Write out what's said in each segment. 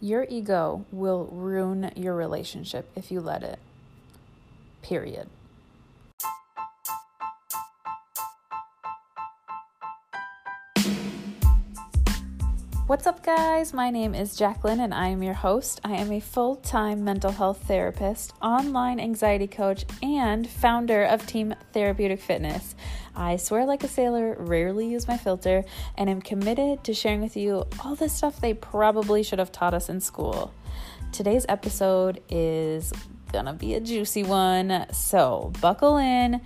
Your ego will ruin your relationship if you let it. Period. What's up, guys? My name is Jacqueline and I am your host. I am a full time mental health therapist, online anxiety coach, and founder of Team Therapeutic Fitness. I swear like a sailor, rarely use my filter, and am committed to sharing with you all the stuff they probably should have taught us in school. Today's episode is gonna be a juicy one, so buckle in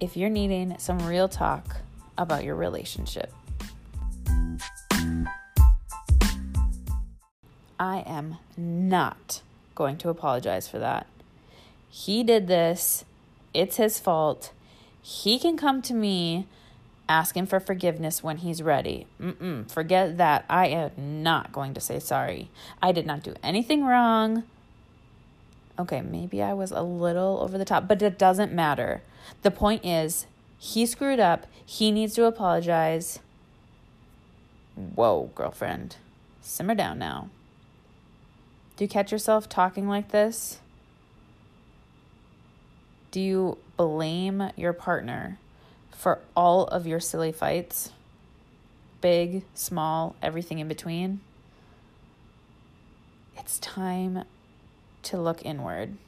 if you're needing some real talk about your relationship. I am not going to apologize for that. He did this. It's his fault. He can come to me asking for forgiveness when he's ready. Mm-mm, forget that. I am not going to say sorry. I did not do anything wrong. Okay, maybe I was a little over the top, but it doesn't matter. The point is, he screwed up. He needs to apologize. Whoa, girlfriend. Simmer down now. Do you catch yourself talking like this? Do you blame your partner for all of your silly fights? Big, small, everything in between? It's time to look inward.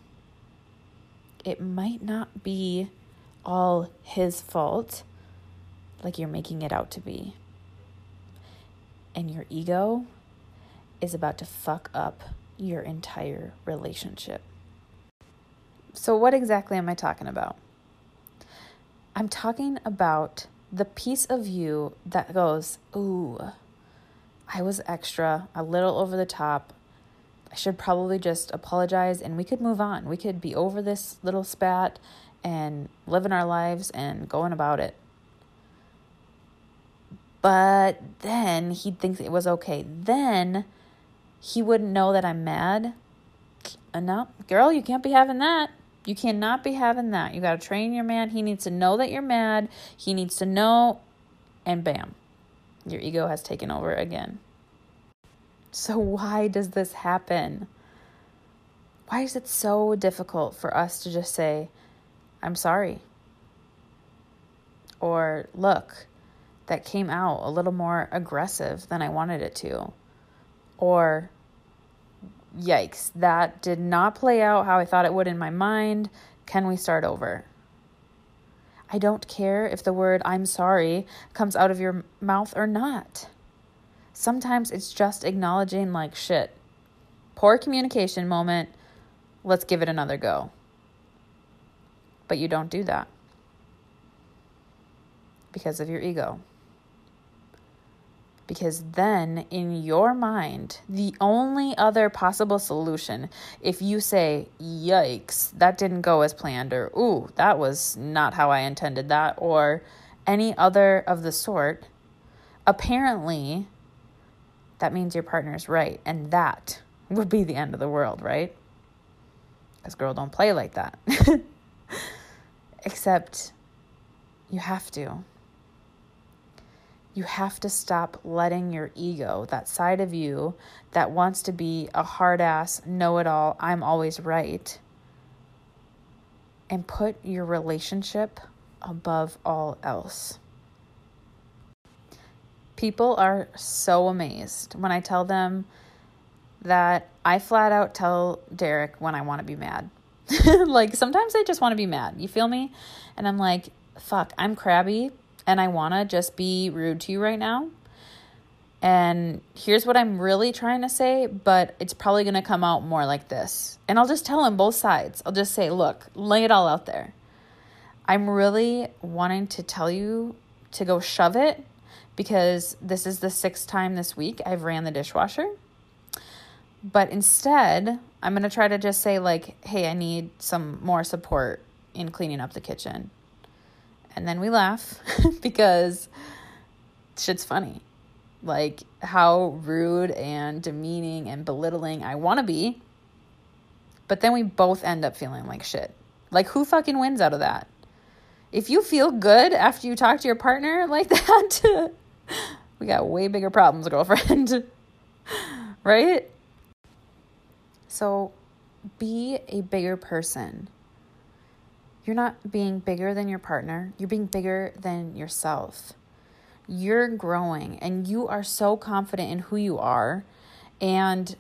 It might not be all his fault like you're making it out to be. And your ego is about to fuck up your entire relationship. So, what exactly am I talking about? I'm talking about the piece of you that goes, Ooh, I was extra, a little over the top. I should probably just apologize and we could move on. We could be over this little spat and living our lives and going about it. But then he thinks it was okay. Then he wouldn't know that I'm mad. Uh, no, girl, you can't be having that. You cannot be having that. You got to train your man. He needs to know that you're mad. He needs to know, and bam, your ego has taken over again. So, why does this happen? Why is it so difficult for us to just say, I'm sorry? Or, look, that came out a little more aggressive than I wanted it to or yikes, that did not play out how I thought it would in my mind. Can we start over? I don't care if the word I'm sorry comes out of your mouth or not. Sometimes it's just acknowledging, like, shit, poor communication moment, let's give it another go. But you don't do that because of your ego. Because then, in your mind, the only other possible solution, if you say, yikes, that didn't go as planned, or ooh, that was not how I intended that, or any other of the sort, apparently that means your partner's right. And that would be the end of the world, right? Because girl don't play like that. Except you have to. You have to stop letting your ego, that side of you that wants to be a hard ass, know it all, I'm always right, and put your relationship above all else. People are so amazed when I tell them that I flat out tell Derek when I want to be mad. like sometimes I just want to be mad. You feel me? And I'm like, fuck, I'm crabby, and I want to just be rude to you right now. And here's what I'm really trying to say, but it's probably going to come out more like this. And I'll just tell him both sides. I'll just say, look, lay it all out there. I'm really wanting to tell you to go shove it because this is the sixth time this week I've ran the dishwasher. But instead, I'm going to try to just say, like, hey, I need some more support in cleaning up the kitchen and then we laugh because shit's funny. Like how rude and demeaning and belittling I want to be. But then we both end up feeling like shit. Like who fucking wins out of that? If you feel good after you talk to your partner like that, we got way bigger problems, girlfriend. right? So be a bigger person. You're not being bigger than your partner, you're being bigger than yourself. You're growing and you are so confident in who you are and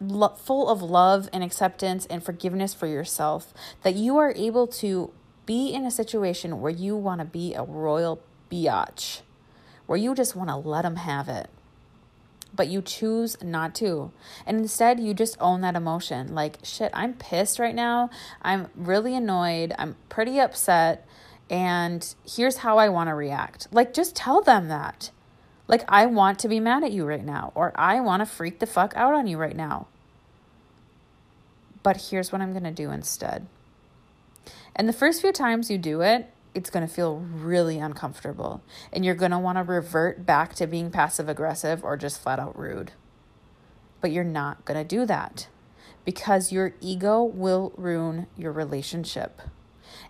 lo- full of love and acceptance and forgiveness for yourself that you are able to be in a situation where you want to be a royal biatch, where you just want to let them have it. But you choose not to. And instead, you just own that emotion. Like, shit, I'm pissed right now. I'm really annoyed. I'm pretty upset. And here's how I want to react. Like, just tell them that. Like, I want to be mad at you right now, or I want to freak the fuck out on you right now. But here's what I'm going to do instead. And the first few times you do it, it's going to feel really uncomfortable. And you're going to want to revert back to being passive aggressive or just flat out rude. But you're not going to do that because your ego will ruin your relationship.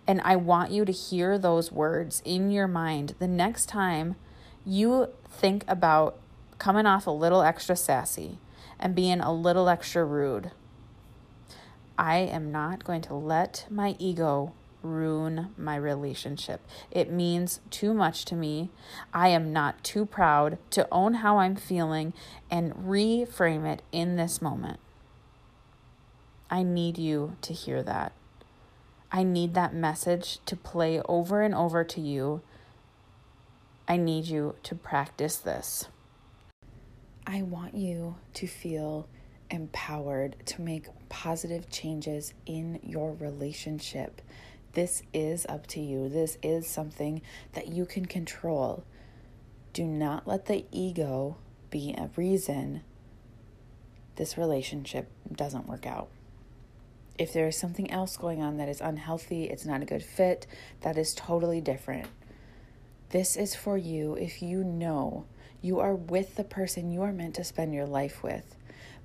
And I want you to hear those words in your mind the next time you think about coming off a little extra sassy and being a little extra rude. I am not going to let my ego ruin my relationship. It means too much to me. I am not too proud to own how I'm feeling and reframe it in this moment. I need you to hear that. I need that message to play over and over to you. I need you to practice this. I want you to feel empowered to make positive changes in your relationship. This is up to you. This is something that you can control. Do not let the ego be a reason this relationship doesn't work out. If there is something else going on that is unhealthy, it's not a good fit, that is totally different. This is for you if you know you are with the person you are meant to spend your life with,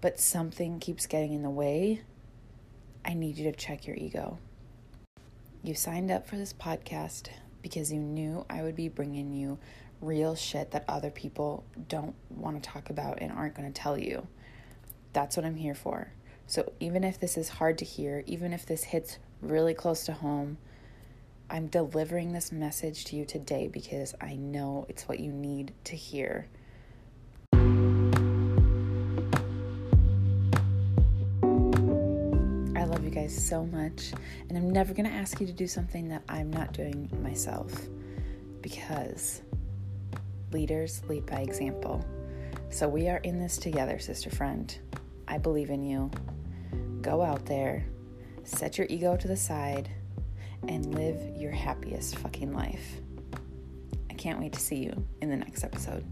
but something keeps getting in the way. I need you to check your ego. You signed up for this podcast because you knew I would be bringing you real shit that other people don't want to talk about and aren't going to tell you. That's what I'm here for. So even if this is hard to hear, even if this hits really close to home, I'm delivering this message to you today because I know it's what you need to hear. Guys so much. And I'm never going to ask you to do something that I'm not doing myself because leaders lead by example. So we are in this together, sister friend. I believe in you. Go out there, set your ego to the side, and live your happiest fucking life. I can't wait to see you in the next episode.